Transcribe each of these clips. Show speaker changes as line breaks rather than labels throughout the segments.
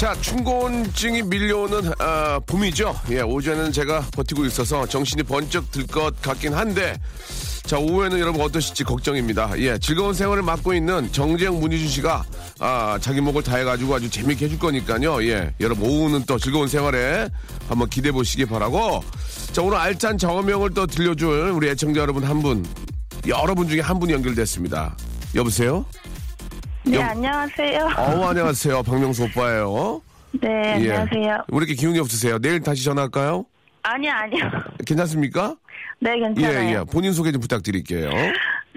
자 춘곤증이 밀려오는 아, 봄이죠? 예 오전에는 제가 버티고 있어서 정신이 번쩍 들 것 같긴 한데 자 오후에는 여러분 어떠실지 걱정입니다. 예 즐거운 생활을 맡고 있는 정재영 문희준 씨가 아 자기 목을 다 해가지고 아주 재밌게 해줄 거니까요. 예 여러분 오후는 또 즐거운 생활에 한번 기대해 보시기 바라고. 자 오늘 알찬 정어명을 또 들려줄 우리 애청자 여러분 한 분 여러분 중에 한 분이 연결됐습니다. 여보세요
네,
여-
안녕하세요.
어우 안녕하세요 박명수 오빠예요
네,
예.
안녕하세요.
왜 이렇게 기운이 없으세요? 내일 다시 전화할까요?
아니요, 아니요.
괜찮습니까?
네,
예,
괜찮아요.
예. 본인 소개 좀 부탁드릴게요.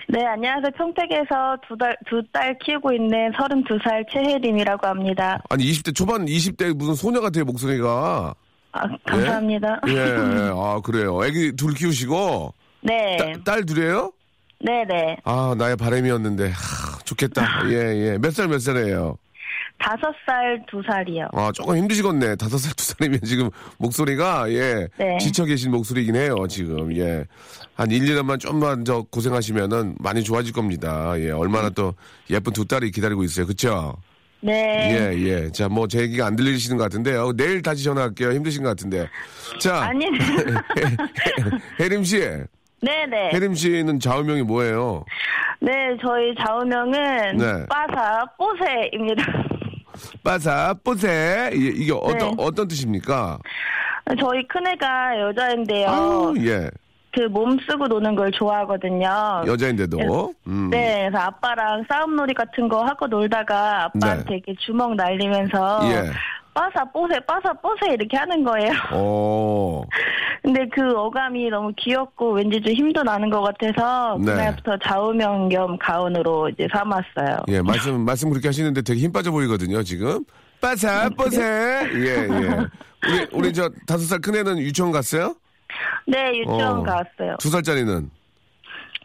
네, 안녕하세요. 평택에서 두 달, 두 딸 키우고 있는 32살 최혜림이라고 합니다.
아니, 20대 초반, 20대 무슨 소녀 같아요, 목소리가.
아, 감사합니다.
예, 예. 아, 그래요. 애기 둘 키우시고,
네,
따- 딸 둘이에요?
네, 네.
아, 나의 바람이었는데, 하, 좋겠다. 예, 예. 몇 살, 몇 살이에요?
다섯 살, 두 살이요.
아, 조금 힘드시겠네. 다섯 살, 두 살이면 지금 목소리가, 예.
네.
지쳐 계신 목소리긴 해요, 지금. 예. 한 1, 2년만 좀만 저 고생하시면은 많이 좋아질 겁니다. 예. 얼마나 또 예쁜 두 딸이 기다리고 있어요. 그쵸?
네.
예, 예. 자, 뭐, 제 얘기가 안 들리시는 것 같은데요. 내일 다시 전화할게요. 힘드신 것 같은데. 자,
아니,
혜림 씨.
네, 네.
혜림 씨는 좌우명이 뭐예요?
네, 저희 좌우명은
네.
빠사 뽀세입니다.
빠사, 뽀세. 이- 이게 어떤,
네.
어떤 뜻입니까?
저희 큰애가 여자인데요.
아유, 예.
그 몸 쓰고 노는 걸 좋아하거든요.
여자인데도. 음.
네, 그래서 아빠랑 싸움놀이 같은 거 하고 놀다가 아빠한테
네.
이렇게 주먹 날리면서
예.
빠사 뽀세 빠사 뽀세 이렇게 하는 거예요.
어.
근데 그 어감이 너무 귀엽고 왠지 좀 힘도 나는 것 같아서
네.
그날부터 좌우명 겸 가운으로 이제 삼았어요.
예, 말씀, 말씀 그렇게 하시는데 되게 힘 빠져 보이거든요, 지금. 빠사, 뽀세. 예, 예. 우리, 우리 저 다섯 살 큰애는 유치원 갔어요?
네, 유치원
어.
갔어요.
두 살짜리는?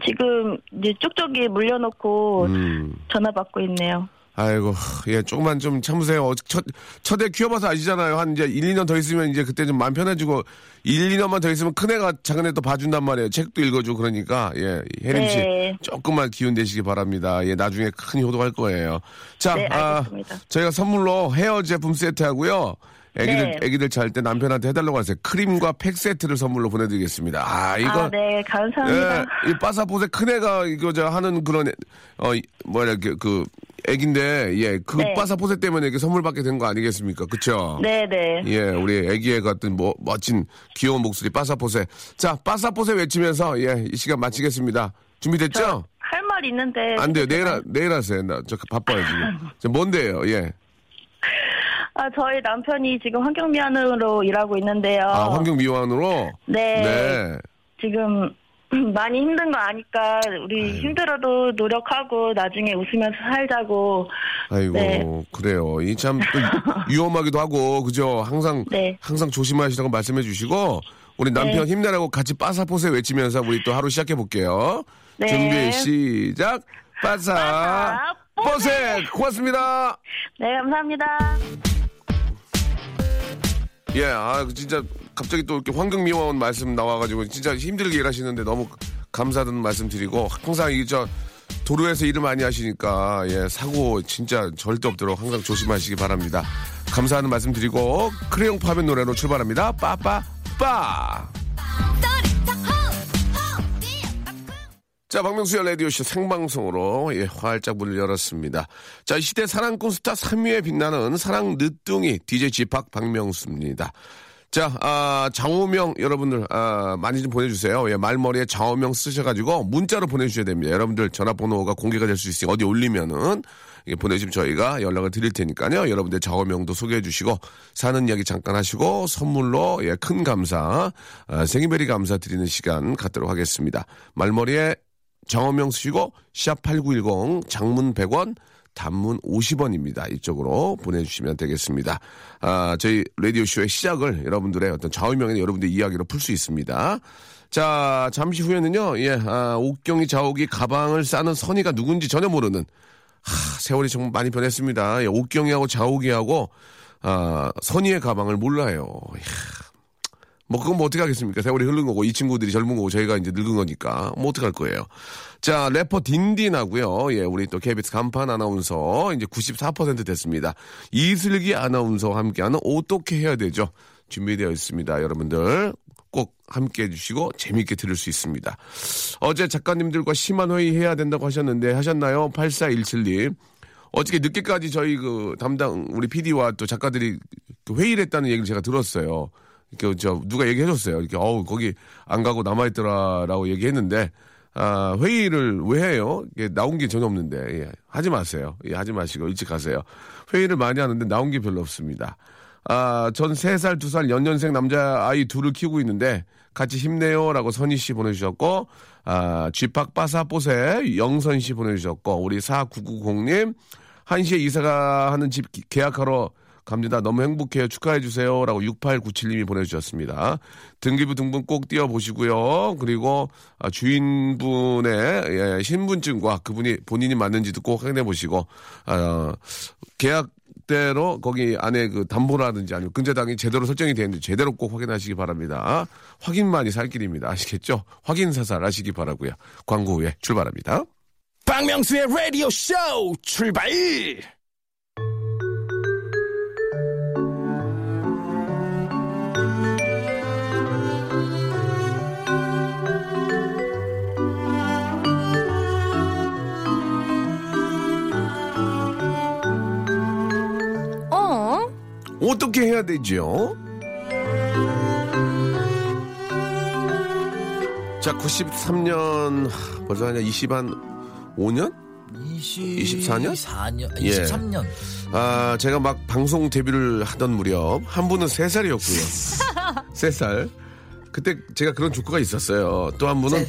지금 이제 쪽쪽이 물려놓고
음.
전화 받고 있네요.
아이고, 예, 조금만 좀 참으세요. 첫, 첫애 키워봐서 아시잖아요. 한 이제 1, 2년 더 있으면 이제 그때 좀 마음 편해지고, 1, 2년만 더 있으면 큰애가 작은애 또 봐준단 말이에요. 책도 읽어주고 그러니까, 예, 혜림 씨,
네.
조금만 기운 내시기 바랍니다. 예, 나중에 큰 효도할 거예요. 자,
네,
아. 저희가 선물로 헤어 제품 세트 하고요. 애기들,
네.
애기들 잘 때 남편한테 해달라고 하세요. 크림과 팩 세트를 선물로 보내드리겠습니다. 아, 이거.
아, 네, 감사합니다.
예, 이 빠사포세 큰 애가 이거 저 하는 그런 애- 어 이- 뭐야 그, 그 애긴데 예그
네.
빠사포세 때문에 이렇게 선물 받게 된 거 아니겠습니까? 그쵸?
네, 네.
예, 우리 애기의 같은 뭐 멋진 귀여운 목소리 빠사포세. 자, 빠사포세 외치면서 예, 이 시간 마치겠습니다. 준비됐죠?
할 말 있는데
안 돼요. 내일 하- 내일 하세요. 나 저 바빠요 지금. 저 뭔데요? 예.
아, 저희 남편이 지금 환경미화원으로 일하고 있는데요.
아, 환경미화원으로.
네.
네.
지금 많이 힘든 거 아니까 우리 힘들어도 노력하고 나중에 웃으면서 살자고.
아이고
네.
그래요. 이 참 또 위험하기도 하고 그죠. 항상
네.
항상 조심하시라고 말씀해 주시고 우리 남편
네.
힘내라고 같이 빠사포세 외치면서 우리 또 하루 시작해 볼게요.
네.
준비 시작. 빠사 포세 고맙습니다.
네, 감사합니다.
예, 아 진짜 갑자기 또 이렇게 환경미화원 말씀 나와가지고 진짜 힘들게 일하시는데 너무 감사하다는 말씀 드리고 항상 이저 도로에서 일을 많이 하시니까 예 사고 진짜 절대 없도록 항상 조심하시기 바랍니다. 감사하는 말씀 드리고 크레용 파면 노래로 출발합니다. 빠빠 빠. 자, 박명수의 라디오쇼 생방송으로, 예, 활짝 문을 열었습니다. 자, 이 시대 사랑꾼 스타 3위에 빛나는 사랑 늦둥이 DJ 지팍 박명수입니다. 자, 아, 장호명 여러분들, 아, 많이 좀 보내주세요. 예, 말머리에 장호명 쓰셔가지고 문자로 보내주셔야 됩니다. 여러분들 전화번호가 공개가 될 수 있으니 어디 올리면은 예, 보내주시면 저희가 연락을 드릴 테니까요. 여러분들 장호명도 소개해 주시고 사는 이야기 잠깐 하시고 선물로 예, 큰 감사, 아, 생일베리 감사 드리는 시간 갖도록 하겠습니다. 말머리에 정어명 쓰시고 샵8910 장문 100원 단문 50원입니다. 이쪽으로 보내주시면 되겠습니다. 아, 저희 라디오쇼의 시작을 여러분들의 어떤 좌우명의 여러분들의 이야기로 풀 수 있습니다. 자, 잠시 후에는요, 예, 아, 옥경이 자옥이 가방을 싸는 선이가 누군지 전혀 모르는, 하, 세월이 정말 많이 변했습니다. 예, 옥경이하고 자옥이하고, 아, 선이의 가방을 몰라요. 이야, 뭐 그건 뭐 어떻게 하겠습니까? 세월이 흐른 거고 이 친구들이 젊은 거고 저희가 이제 늙은 거니까 뭐 어떡할 거예요. 자 래퍼 딘딘하고요. 예 우리 또 KBS 간판 아나운서 이제 94% 됐습니다. 이슬기 아나운서와 함께하는 어떻게 해야 되죠? 준비되어 있습니다. 여러분들 꼭 함께 해주시고 재미있게 들을 수 있습니다. 어제 작가님들과 심한 회의 해야 된다고 하셨는데 하셨나요? 8417님. 어저께 늦게까지 저희 그 담당 우리 PD와 또 작가들이 그 회의를 했다는 얘기를 제가 들었어요. 그, 저, 누가 얘기해줬어요. 이렇게, 어우, 거기 안 가고 남아있더라라고 얘기했는데, 아, 회의를 왜 해요? 이게 나온 게 전혀 없는데, 예. 하지 마세요. 예, 하지 마시고 일찍 가세요. 회의를 많이 하는데 나온 게 별로 없습니다. 아, 전 3살, 2살 연년생 남자 아이 둘을 키우고 있는데, 같이 힘내요라고 선희 씨 보내주셨고, 아, 쥐팍 빠사뽀세 영선 씨 보내주셨고, 우리 4990님, 1시에 이사가 하는 집 기- 계약하러 갑니다. 너무 행복해요. 축하해 주세요 라고 6897님이 보내주셨습니다. 등기부 등본 꼭 띄워보시고요. 그리고 아, 주인분의 예, 신분증과 그분이 본인이 맞는지도 꼭 확인해 보시고 아, 계약 대로 거기 안에 그 담보라든지 아니면 근저당이 제대로 설정이 되는지 제대로 꼭 확인하시기 바랍니다. 확인만이 살 길입니다. 아시겠죠? 확인 사살 하시기 바라고요. 광고 후에 출발합니다.
박명수의 라디오 쇼 출발!
어떻게 해야 되죠? 자, 93년, 벌써 한 20 한 5년? 24년?
24년,
예.
23년.
아, 제가 막 방송 데뷔를 하던 무렵, 한 분은 3살이었고요. 3살. 그때 제가 그런 조커가 있었어요. 또 한 분은,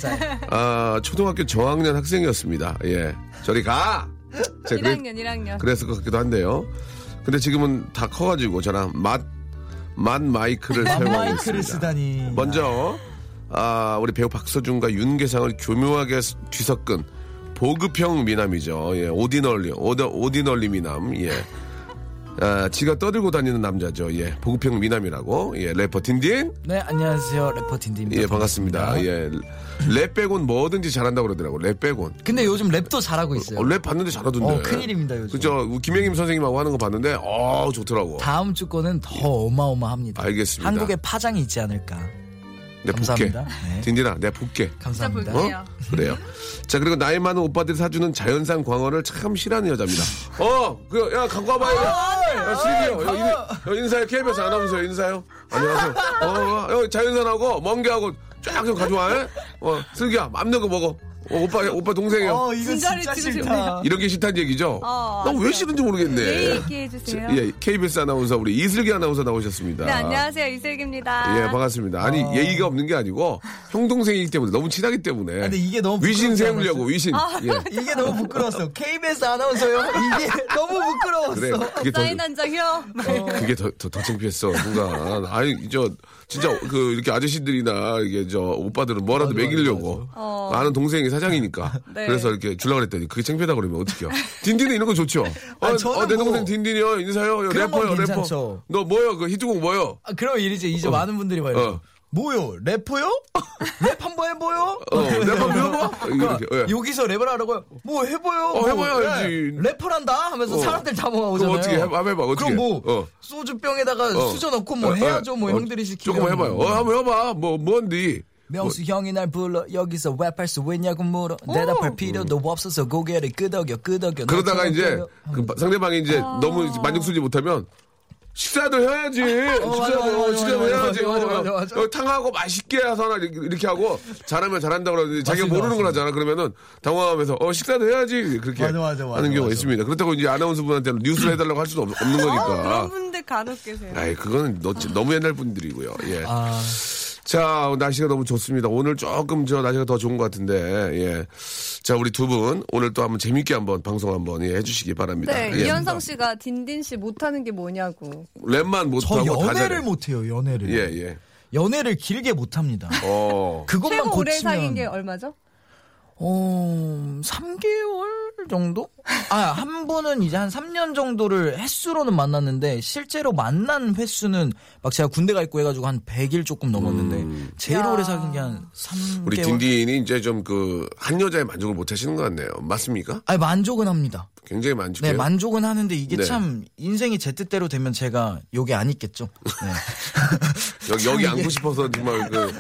아, 초등학교 저학년 학생이었습니다. 예. 저리 가! 제가 그랬-
1학년, 1학년.
그랬을 것 같기도 한데요. 근데 지금은 다 커가지고 저랑 맛, 맛 마이크를 사용하고
마이크를
있습니다.
쓰다니.
먼저 아 우리 배우 박서준과 윤계상을 교묘하게 뒤섞은 보급형 미남이죠. 예, ordinary, ordi, ordinary 미남. 예. 아, 지가 떠들고 다니는 남자죠. 예, 보급형 미남이라고. 예, 래퍼 딘딘.
네, 안녕하세요. 래퍼 딘딘입니다.
예, 반갑습니다. 예, 랩 빼곤 뭐든지 잘한다고 그러더라고. 랩 빼곤.
근데 요즘 랩도 잘하고 있어요.
어, 랩 봤는데 잘하던데.
어, 큰일입니다, 요즘.
그죠? 김영임 선생님하고 하는 거 봤는데, 어 좋더라고.
다음 주 거는 더 어마어마합니다.
알겠습니다.
한국에 파장이 있지 않을까.
내 볼게.
감사합니다. 네.
딘딘아, 내가 볼게.
감사합니다.
어? 그래요. 자, 그리고 나이 많은 오빠들이 사주는 자연산 광어를 참 싫어하는 여자입니다. 어, 그, 야, 갖고 와봐요. 야, 슬기요. 여, 인, 여, 인사요. KBS 아나운서 인사요. 안녕하세요. 어, 어, 여기 자연산하고 멍게하고 쫙 좀 가져와. 에? 어, 슬기야, 맘대로 먹어. 어, 오빠, 오빠 동생이요.
어, 이거
진짜.
싫다.
이런 게 싫다는 얘기죠?
어,
나왜
아세요.
싫은지 모르겠네.
예의 있게 해주세요.
자, 예, KBS 아나운서 우리 이슬기 아나운서 나오셨습니다.
네, 안녕하세요. 이슬기입니다.
예, 반갑습니다. 아니, 예의가 없는 게 아니고, 형 동생이기 때문에, 너무 친하기 때문에.
근데 이게 너무
위신 세우려고, 위신.
아.
예.
이게 너무 부끄러웠어. KBS 아나운서요? 이게 너무 부끄러웠어.
그래, 그게 더,
사인 한 장요.
그게 더, 더, 더 창피했어, 순간. 아니, 저, 진짜, 그, 이렇게 아저씨들이나, 이게, 저, 오빠들은 뭐라도
맞아,
먹이려고.
어.
아는 동생이 사장이니까.
네.
그래서 이렇게 주려고 그랬더니, 그게 창피하다 그러면 어떡해요. 딘딘이 이런 거 좋죠? 어,
아, 저는
어, 내
뭐-
동생 딘딘이요. 인사요. 요
그런 건
래퍼요, 래퍼.
괜찮죠.
너 뭐요? 그 히트곡 뭐요?
아, 그럼 이제 이제 많은 분들이 말해요.
어.
뭐요? 래퍼요? 랩 한번 해보요?
어, 래퍼 배워봐? 이렇게, 예.
여기서 랩을 하라고요? 뭐 해보요?
어,
뭐,
해봐야지.
네, 래퍼란다 하면서
어.
사람들 다 모아오잖아요.
그럼 어떻게 해? 한번 해봐, 어떻게
그럼 뭐
어.
소주병에다가
어.
수저 넣고 뭐
어,
해야죠.
어,
뭐
어,
형들이 시키면.
조금 해봐요. 어, 한번 해봐. 뭐, 뭔디?
명수 형이 날 불러 여기서 랩할 수 있냐고 물어 대답할 필요도 없어서 고개를 끄덕여 끄덕여
그러다가 이제. 그 바- 상대방이 이제
아.
너무 만족스럽지 못하면 식사도 해야지. 식사도
어,
식사도 해야지.
맞아,
어,
맞아, 맞아.
어, 탕하고 맛있게 해서 하나 이렇게, 이렇게 하고 잘하면 잘한다 그러는데 자기가
맞습니다,
모르는 걸 하잖아. 그러면은 당황하면서 어 식사도 해야지 그렇게
맞아, 맞아, 맞아,
하는 경우가
맞아.
있습니다. 그렇다고 이제 아나운서 분한테는 뉴스를 해달라고 할 수도 없, 는
그런
거니까.
분들 간혹 계세요.
아이 그거는 너, 너무 옛날 분들이고요. 예.
아,
자, 날씨가 너무 좋습니다. 오늘 조금 저 날씨가 더 좋은 것 같은데, 예. 자, 우리 두 분, 오늘 또 한번 재밌게 한번 방송 한번 예, 해주시기 바랍니다.
네,
예.
이현성 씨가 딘딘 씨 못하는 게 뭐냐고.
랩만
저
못하고 다
연애를. 못해요 연애를
예, 예.
연애를 길게 못합니다
어.
그것만
최고 오래
고치면
사귄 게 얼마죠?
어, 3개월 정도? 아, 한 분은 이제 한 3년 정도를 횟수로는 만났는데, 실제로 만난 횟수는 막 제가 군대 가 있고 해가지고 한 100일 조금 넘었는데, 제일
야.
오래 사귄 게 한 3개월.
우리 딘딘이 이제 좀 그, 한 여자에 만족을 못 하시는 것 같네요. 맞습니까?
아니, 만족은 합니다.
굉장히 만족해요.
네, 만족은 하는데 이게
네.
참 인생이 제 뜻대로 되면 제가 요게 안 있겠죠. 네.
여기, 여기 앉고 싶어서 정말 그,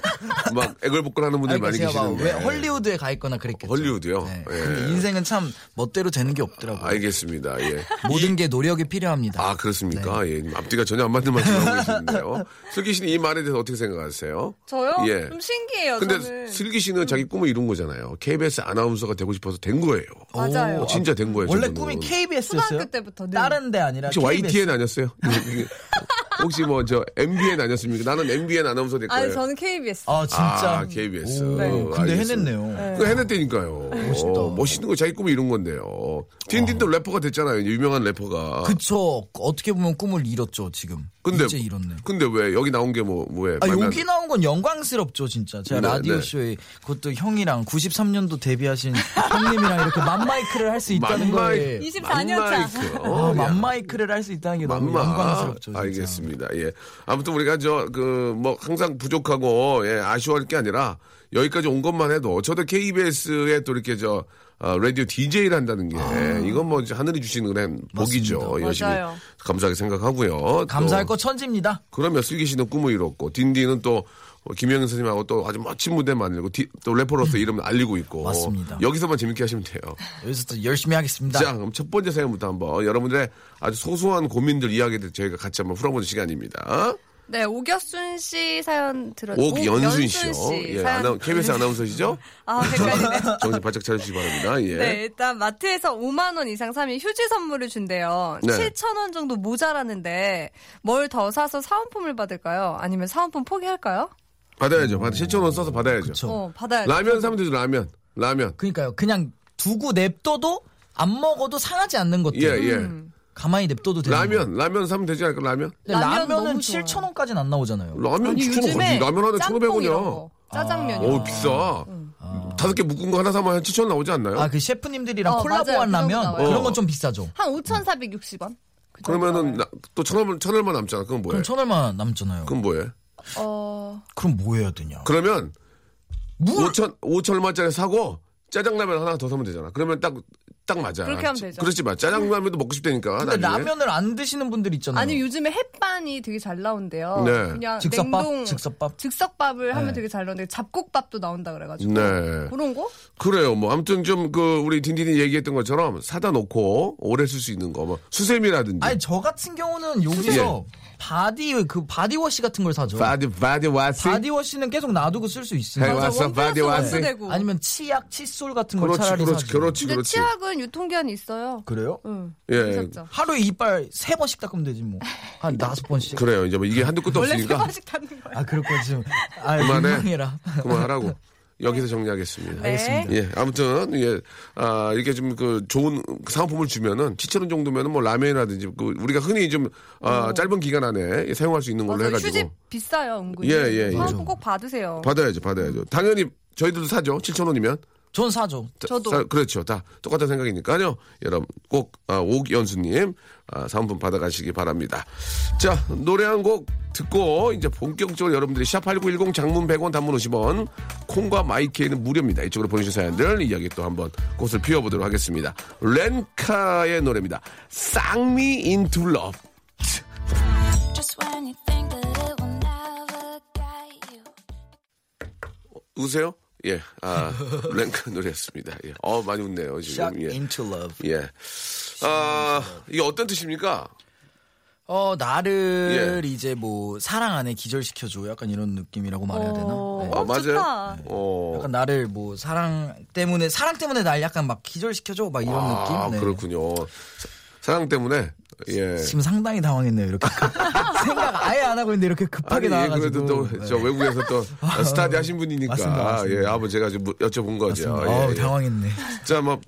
막 애걸복걸 하는 분들이
아니,
많이
그러니까 막
계시는데.
왜 헐리우드에 가 있거나 그랬겠죠.
헐리우드요?
네.
예.
근데 인생은 참 멋대로 되는 게 없더라고요.
알겠습니다. 예.
모든 게 노력이 필요합니다.
아, 그렇습니까? 예. 앞뒤가 전혀 안 맞는 말씀 하고 계시는데요. 슬기 씨는 이 말에 대해서 어떻게 생각하세요?
저요?
예.
좀 신기해요.
근데
저는.
슬기 씨는 자기 꿈을 이룬 거잖아요. KBS 아나운서가 되고 싶어서 된 거예요.
맞아요.
어, 진짜 된 거예요.
원래
저분은.
꿈이 KBS였어요?
초등학교 때부터, 네.
다른 데 아니라
혹시
KBS.
YTN 아니었어요? 혹시 뭐 저 MBN 아니었습니까? 나는 MBN 아나운서 될 거예요.
아니, 저는 KBS.
아 진짜.
아, KBS.
오,
네.
근데. 해냈네요.
그거 해냈다니까요.
멋있다.
어, 멋있는 거 자기 꿈을 이룬 건데요. 딘딘도 래퍼가 됐잖아요. 유명한 래퍼가.
그쵸. 어떻게 보면 꿈을 이뤘죠 지금.
근데
이제 이뤘네.
근데 왜 여기 나온 게 뭐 뭐에?
아, 여기 나온 건 영광스럽죠, 진짜. 제가
네,
라디오
네.
쇼에 그것도 형이랑 93년도 데뷔하신 형님이랑 이렇게 맘마이크를 할 수 있다는 거에
24년 차.
맘마이크.
아,
어, 야.
맘마이크를 할 수 있다는 게 너무. 영광스럽죠. 진짜.
알겠습니다. 예. 아무튼 우리가 저 그 뭐 항상 부족하고 예, 아쉬워할 게 아니라 여기까지 온 것만 해도 저도 KBS에 또 이렇게 저 아, 라디오 DJ를 한다는 게 이건 뭐 하늘이 주시는 그런 복이죠.
맞습니다.
열심히
맞아요.
감사하게 생각하고요.
감사할 또거 천지입니다.
그러면 슬기 씨는 꿈을 이뤘고 딘딘은 또 김영현 선생님하고 또 아주 멋진 무대 만들고 디- 또 래퍼로서 이름을 알리고 있고
맞습니다.
여기서만 재밌게 하시면 돼요.
여기서 또 열심히 하겠습니다.
자, 그럼 첫 번째 사연부터 한번 여러분들의 아주 소소한 고민들 이야기들 저희가 같이 한번 풀어보는 시간입니다.
네, 오겨순 씨 사연 들었
옥연순 씨요.
씨
예, 아나, KBS 아나운서시죠?
아, 헷갈리네.
정신 바짝 차려주시기 바랍니다. 예.
네, 일단 마트에서 5만 원 이상 사면 휴지 선물을 준대요.
네.
7천 원 정도 모자라는데 뭘 더 사서 사은품을 받을까요? 아니면 사은품 포기할까요?
받아야죠. 받아, 7천 원 써서 받아야죠.
그쵸.
어, 받아야 돼.
라면 사면 되죠, 라면. 라면.
그러니까요. 그냥 두고 냅둬도 안 먹어도 상하지 않는 것들.
예, 예.
음.
가만히 냅둬도 되는 거.
라면, 라면 사면 되지 않을까, 라면?
라면은
너무 좋아요.
7천 원까지는 안 나오잖아요.
라면
아니,
7천원
요즘에
거지. 라면 하나
짬뽕 이런
1,500원이야.
거, 짜장면.
오, 비싸. 다섯 개 묶은 거 하나 사면 한 7천 원 나오지 않나요?
아, 그 셰프님들이랑
어,
콜라보한
맞아요. 그
라면
나와요.
그런
어.
건좀 비싸죠.
한 5,460원? 그
그러면은.
나-
또 천원, 천원만 남잖아. 그건 뭐해?
그럼 천 얼마 남잖아요.
그럼 뭐해?
어,
그럼 뭐 해야 되냐?
그러면
물
5천, 5천 얼마짜리 사고 짜장라면 하나 더 사면 되잖아. 그러면 딱, 딱 맞아.
그렇게 하면 되죠.
그렇지 마. 짜장라면도 먹고 싶다니까.
근데
나중에.
라면을 안 드시는 분들 있잖아요.
아니 요즘에 햇반이 되게 잘 나온대요.
네.
그냥
즉석밥?
냉동
즉석밥?
즉석밥을 하면
네.
되게 잘 나오는데 잡곡밥도 나온다 그래가지고
네.
그런 거?
그래요. 뭐 아무튼 좀 그 우리 딘딘이 얘기했던 것처럼 사다 놓고 오래 쓸 수 있는 거 뭐 수세미라든지
아니 저 같은 경우는 여기서 바디 그 바디워시 같은 걸 사죠.
바디 바디 와시
바디워시는 계속 놔두고 쓸 수 있으니까.
왔어,
원플러스
바디 와시.
원수되고.
아니면 치약, 칫솔 같은 걸
그렇지
차라리
그렇지
사죠.
그렇지
근데
그렇지.
치약은 유통기한이 있어요.
그래요?
응.
예.
괜찮죠?
하루에 이빨 세 번씩 닦으면 되지 뭐. 한 다섯 번씩.
그래요. 이제 뭐 이게 한두 끝도
원래 세
없으니까
번씩 닫는 거예요.
아 그렇고 지금 아
그만해.
민망해라.
그만하라고. 여기서 정리하겠습니다.
네.
알겠습니다.
예, 아무튼 예, 아 이렇게 좀 그 좋은 상품을 주면은 7천 원 정도면은 뭐 라면이라든지 그 우리가 흔히 좀 아, 짧은 기간 안에 사용할 수 있는 걸로
어. 맞아요.
해가지고
휴지 비싸요, 은근히.
예, 예, 예.
꼭 받으세요.
받아야죠, 받아야죠. 당연히 저희들도 사죠. 7천 원이면.
전 사죠.
자,
저도.
사- 그렇죠. 다 똑같은 생각이니까요. 여러분 꼭 아, 옥연수님 아, 상품 받아가시기 바랍니다. 자 노래 한 곡 듣고 이제 본격적으로 여러분들이 샵8910 장문 100원 단문 50원 콩과 마이케이는 무료입니다. 이쪽으로 보내주신 사연들 이야기 또 한번 꽃을 피워보도록 하겠습니다. 렌카의 노래입니다.
Shock Me Into Love.
누구세요? 예, 아, 렌카 노래였습니다. 예. 어, 많이 웃네요, 지금.
Shock
예.
into love.
예. 아, 이게 어떤 뜻입니까?
어 나를
예.
이제 뭐 사랑 안에 기절시켜줘 약간 이런 느낌이라고 말해야 되나?
어,
네.
아, 맞아요?
좋다.
어.
약간 나를 뭐 사랑 때문에 사랑 때문에 날 약간 막 기절시켜줘 막 이런
아,
느낌. 네.
그렇군요. 사- 사랑 때문에, 예.
지금 상당히 당황했네요. 이렇게 생각 아예 안 하고 있는데 이렇게 급하게
아니,
나와가지고.
그래도 또, 저
네.
외국에서 또, 스타디 하신 분이니까.
맞습니다, 맞습니다.
예, 아버 제가 좀 여쭤본 거죠.
맞습니다.
예, 예.
당황했네.
자, 뭐,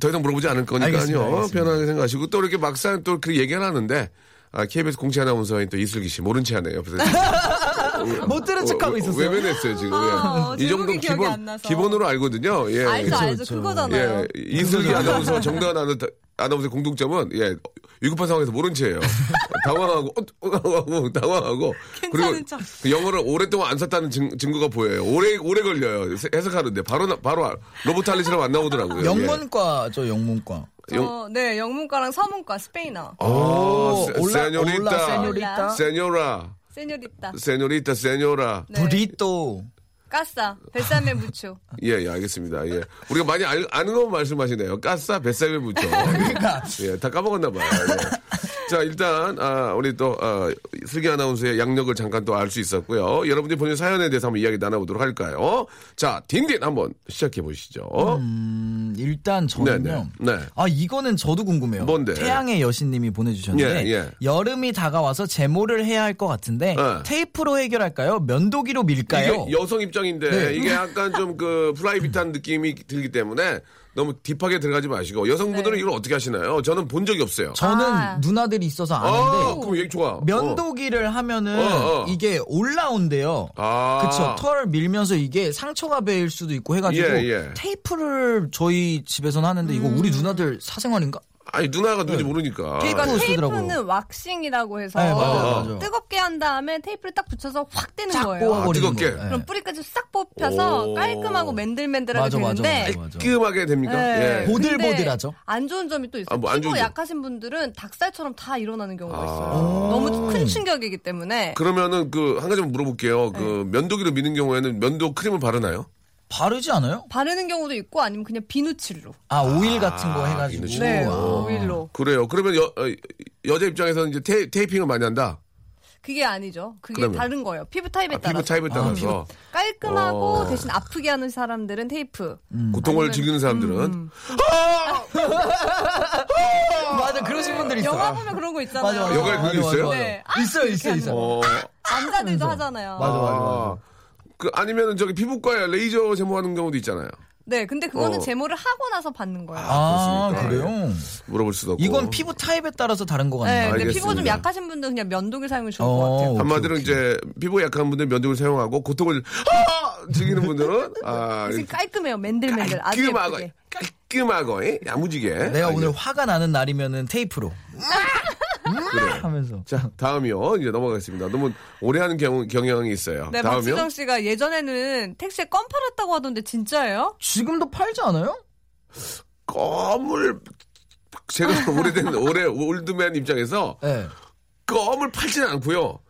더 이상 물어보지 않을 거니까요.
알겠습니다, 알겠습니다.
편하게 생각하시고, 또 이렇게 막상 또 그 얘기를 하는데, 아, KBS 공채 아나운서인 또 이슬기 씨, 모른 체 하네요. 옆에서.
못 들은 척하고 있었어요.
외면했어요, 지금.
아,
예. 이 정도 기본. 기본으로 알거든요. 예.
알죠, 알죠.
그쵸.
그거잖아요.
예, 이슬기 아나운서, 정다은 아나운서, 아나운서의 공통점은, 예, 위급한 상황에서 모른 채예요. 당황하고, 어, 당황하고, 당황하고.
괜찮은 척.
그 영어를 오랫동안 안 썼다는 증, 증거가 보여요. 오래, 오래 걸려요. 세- 해석하는데. 바로, 나- 바로, 아- 로버트 할리처럼 안 나오더라고요. 예.
영문과죠, 영문과.
저, 네, 영문과랑 서문과 스페인어.
아,
오,
세-
Hola,
señorita. Hola, señorita. Señora. Señorita. Señorita, señora.
네.
브리또.
Casa. Bésame mucho.
예, 예, 알겠습니다. 예. 우리가 많이 알, 아는 것만 말씀하시네요. Casa, bésame mucho.
그러니까.
예, 다 까먹었나 봐요. 예. 자, 일단, 아, 우리 또, 어, 슬기 아나운서의 양력을 잠깐 또 알 수 있었고요. 여러분들이 본인 사연에 대해서 한번 이야기 나눠보도록 할까요? 자, 딘딘 한번 시작해 보시죠.
음, 일단 저는요.
네, 네. 네.
아 이거는 저도 궁금해요.
뭔데?
태양의 여신님이 보내주셨는데
예, 예.
여름이 다가와서 제모를 해야 할 것 같은데
네.
테이프로 해결할까요? 면도기로 밀까요?
여성 입장인데
네.
이게 약간 좀 그 프라이빗한 느낌이 들기 때문에 너무 딥하게 들어가지 마시고 여성분들은
네.
이걸 어떻게 하시나요? 저는 본 적이 없어요.
저는
아.
누나들이 있어서
아,
아는데
그럼 얘기 좋아.
면도기를 하면은
어, 어.
이게 올라온대요.
아.
그쵸. 털 밀면서 이게 상처가 배일 수도 있고 해가지고
예, 예.
테이프를 저희 집에서는 하는데 이거
음.
우리 누나들 사생활인가?
아니 누나가 누군지 모르니까.
테이프
그러니까
쓰더라고요.
테이프는 왁싱이라고 해서
네, 맞아요,
어.
맞아요.
뜨겁게 한 다음에 테이프를 딱 붙여서 확 떼는
쫙
거예요.
아,
뜨겁게?
예.
그럼 뿌리까지 싹 뽑혀서
오.
깔끔하고 맨들맨들하게
맞아, 맞아,
되는데
맞아.
깔끔하게 됩니까?
네.
예.
보들보들하죠.
안 좋은 점이 또 있어요.
아, 뭐안
피부
좋은 점.
약하신 분들은 닭살처럼 다 일어나는 경우가
아.
있어요. 너무 큰 충격이기 때문에
그러면은 그 한 가지만 물어볼게요. 그
네.
면도기로 미는 경우에는 면도 크림을 바르나요?
바르지 않아요?
바르는 경우도 있고 아니면 그냥 비누칠로.
아 오일 같은 거 해가지고.
비누칠로.
네,
아.
오일로.
그래요. 그러면 여, 어, 여자 입장에서는 이제 테, 테이핑을 많이 한다.
그게 아니죠. 그게
그러면?
다른 거예요. 피부 타입에
아,
따라서.
피부 타입에 따라서
깔끔하고
어.
대신 아프게 하는 사람들은 테이프.
고통을
아니면-
즐기는 사람들은
음.
맞아 그러신 분들 있어.
영화 보면 그런 거 있잖아요.
맞아 맞아.
영화에 그게
맞아,
있어요?
맞아, 맞아.
네.
있어요 있어 있어.
어,
남자들도 하잖아요.
맞아, 맞아,
아, 그 아니면은 저기 피부과에 레이저 제모하는 경우도 있잖아요.
네, 근데 그거는
어.
제모를 하고 나서 받는 거예요.
아
그렇습니까?
그래요?
물어볼 수도 없고.
이건 피부 타입에 따라서 다른 거
네,
같네요.
근데
알겠습니다.
피부 좀 약하신 분들은 그냥 면도기 사용이 좋을
어,
것 같아요.
오케이,
한마디로
오케이.
이제 피부 약한 분들 면도기를 사용하고 고통을 아! 즐기는 분들은 아,
깔끔해요. 맨들맨들. 아주
깔끔하고. 깔끔하고 예? 야무지게.
내가 오늘
알겠-
화가 나는 날이면은 테이프로
그래.
하면서.
자 다음이요 이제 넘어가겠습니다. 너무 오래 하는 경우, 경향이 있어요.
네,
다음이요.
박수정 씨가 예전에는 택시에 껌 팔았다고 하던데 진짜예요?
지금도 팔지 않아요?
껌을 제가 오래된 오래 올드맨 입장에서
네.
껌을 팔지는 않고요.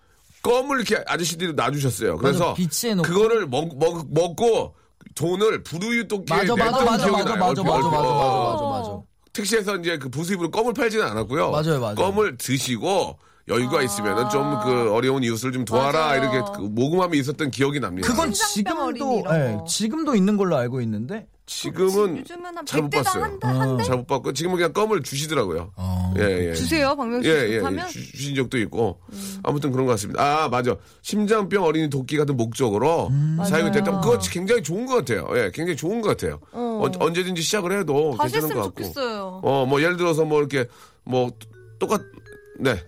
껌을 이렇게 아저씨들이 놔주셨어요. 그래서. 그거를 먹, 먹, 먹고 돈을 부르유 토끼에
맞아 맞아 맞아
기억이
맞아
나요.
맞아 맞아
얼핏,
맞아. 맞아 맞아 맞아.
택시에서 이제 그 부수입으로 껌을 팔지는 않았고요.
맞아요, 맞아요.
껌을 드시고 여유가 있으면은 좀 그 어려운 이웃을 좀 도와라
맞아요.
이렇게 그 모금함이 있었던 기억이 납니다.
그건 지금도 예,
거.
지금도 있는 걸로 알고 있는데.
지금은
요즘은
한잘못
100대당
봤어요.
한, 달- 한 대?
잘못 봤고 지금은 그냥 껌을 주시더라고요.
어.
예, 예.
주세요, 박명수
예,
씨.
예,
하면 음.
주, 주신 적도 있고 아무튼 그런 것 같습니다. 아 맞아 심장병 어린이 돕기 같은 목적으로
음.
사용이 됐다면 그거 굉장히 좋은 것 같아요. 예, 굉장히 좋은 것 같아요. 어. 언제든지 시작을 해도 괜찮은 것 같고.
좋겠어요.
어, 뭐 예를 들어서 뭐 이렇게 뭐 똑같 네.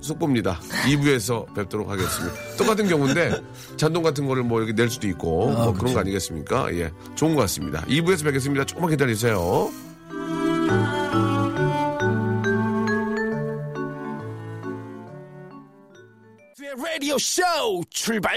속보입니다. 2부에서 뵙도록 하겠습니다. 똑같은 경우인데 잔돈 같은 거를 뭐 이렇게 낼 수도 있고 뭐 그런 거 아니겠습니까? 예. 좋은 것 같습니다. 2부에서 뵙겠습니다. 조금만 기다리세요.
라디오 쇼 출발!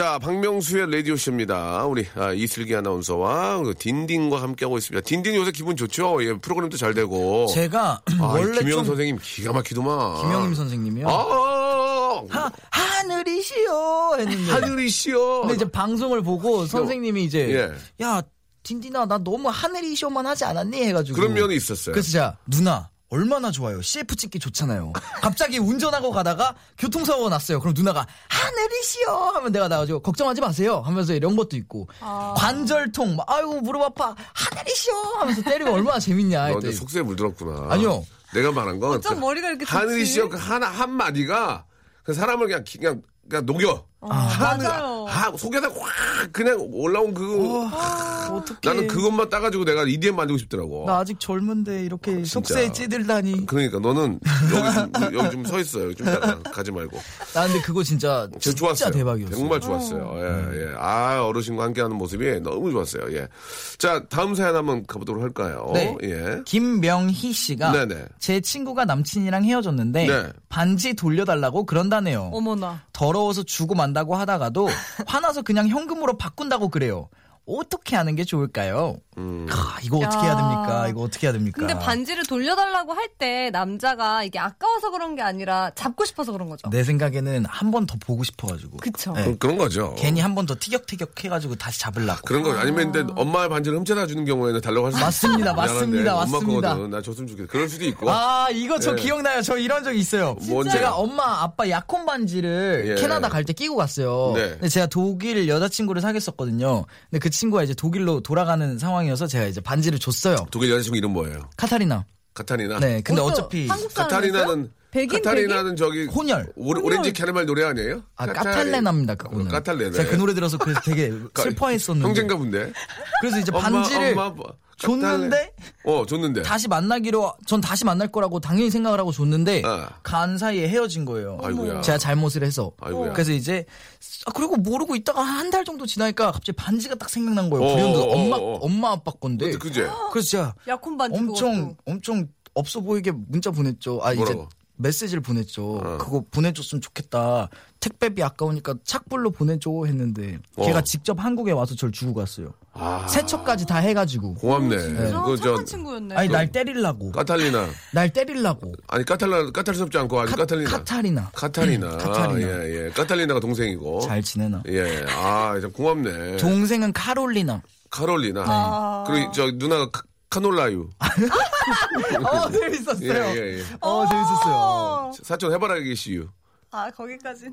자, 박명수의 라디오쇼입니다. 우리 아, 이슬기 아나운서와 그 딘딘과 함께하고 있습니다. 딘딘 요새 기분 좋죠? 예, 프로그램도 잘 되고.
제가
아,
원래
김영
좀
선생님 기가 막히더만.
김영임 선생님이요.
아,
하, 하늘이시여 했는데
하늘이시여.
근데 이제 방송을 보고 선생님이 이제
예.
야 딘딘아 나 너무 하늘이시여만 하지 않았니 해가지고
그런 면이 있었어요.
그래서 제가 누나 얼마나 좋아요. CF 찍기 좋잖아요. 갑자기 운전하고 가다가 교통사고가 났어요. 그럼 누나가 하늘이시여 하면 내가 나가지고 걱정하지 마세요 하면서 이런 것도 있고 관절통 막 아이고 무릎 아파 하늘이시여 하면서 때리면 얼마나 재밌냐
너 속세에 물들었구나.
아니요.
내가 말한 건.
어쩜
그
머리가 이렇게
하늘이시여? 그 하나, 한 마디가 그 사람을 그냥, 기- 그냥, 그냥 녹여. 하늘,
맞아요.
아, 속에다 확 그냥 올라온 그.
어떻게
나는 그것만 따가지고 내가 EDM 만들고 싶더라고.
나 아직 젊은데 이렇게 속세에 찌들다니
그러니까 너는 여기 좀, 여기 좀 서 있어요. 좀 가지 말고.
나 근데 그거 진짜
저
진짜
좋았어요.
대박이었어.
정말 좋았어요. 예, 예. 아, 어르신과 함께하는 모습이 너무 좋았어요. 예. 자, 다음 사연 한번 가보도록 할까요?
네.
예.
김명희 씨가
네네.
제 친구가 남친이랑 헤어졌는데
네.
반지 돌려달라고 그런다네요.
어머나.
더러워서 주고 만 다고 하다가도 화나서 그냥 현금으로 바꾼다고 그래요. 어떻게 하는 게 좋을까요?
음.
아, 이거 어떻게
야.
해야 됩니까? 이거 어떻게 해야 됩니까?
근데 반지를 돌려달라고 할 때 남자가 이게 아까워서 그런 게 아니라 잡고 싶어서 그런 거죠.
내 생각에는 한 번 더 보고 싶어가지고.
그쵸.
네.
그- 그런 거죠.
괜히 한 번 더 티격태격 해가지고 다시 잡으려고.
그런 거 아니면 근데 엄마의 반지를 훔쳐다 주는 경우에는 달라고 할 수.
맞습니다,
미안한데
맞습니다,
엄마
맞습니다.
거거든. 나 줬으면 좋겠어. 그럴 수도 있고.
아, 이거 저
예.
기억나요. 저 이런 적 있어요.
뭔데요?
제가 엄마, 아빠 약혼 반지를
예.
캐나다 갈 때 끼고 갔어요.
네.
근데 제가 독일 여자친구를 사귀었었거든요. 근데 그 친구가 이제 독일로 돌아가는 상황이어서 제가 이제 반지를 줬어요.
독일 여자친구 이름 뭐예요?
카타리나.
카타리나.
네, 근데 어차피.
카타리나는
백인
카타리나는 저기
혼혈.
오, 오렌지 캐러멜 노래 아니에요?
아, 까탈레나입니다, 그거는.
어, 까탈레네.
제가 그 노래 들어서 그래서 되게 슬퍼했었는데.
형제인가 본데.
그래서 이제
엄마,
반지를
엄마,
줬는데.
어, 줬는데.
다시 만나기로 전 다시 만날 거라고 당연히 생각을 하고 줬는데
어.
간 사이에 헤어진 거예요.
아이고야.
제가 잘못을 해서.
아이고야.
그래서 이제 아, 그리고 모르고 있다가 한 달 정도 지나니까 갑자기 반지가 딱 생각난 거예요.
어,
불현듯
어, 어,
엄마
어.
엄마 아빠 건데.
그치?
그래서 제가
약혼 반지
엄청
그것도.
엄청 없어 보이게 문자 보냈죠. 아 이제
뭐라고?
메시지를 보냈죠.
어.
그거 보내줬으면 좋겠다. 택배비 아까우니까 착불로 보내줘 했는데
어.
걔가 직접 한국에 와서 저를 주고 갔어요.
아,
세척까지 다 해가지고.
고맙네.
진짜
그, 저,
착한 친구였네.
아니 날 때리려고.
까탈리나.
날 때리려고.
아니, 카탈라, 까탈스럽지 않고 아주
카,
까탈리나.
카타리나.
카타리나.
카타리나.
예, 예. 까탈리나가 동생이고.
잘 지내나?
예. 아, 참 고맙네.
동생은 카롤리나.
카롤리나.
아.
그리고 저 누나가 카, 카놀라유.
어 재밌었어요.
예, 예, 예.
어 재밌었어요.
사촌 해바라기 씨유.
아 거기까지.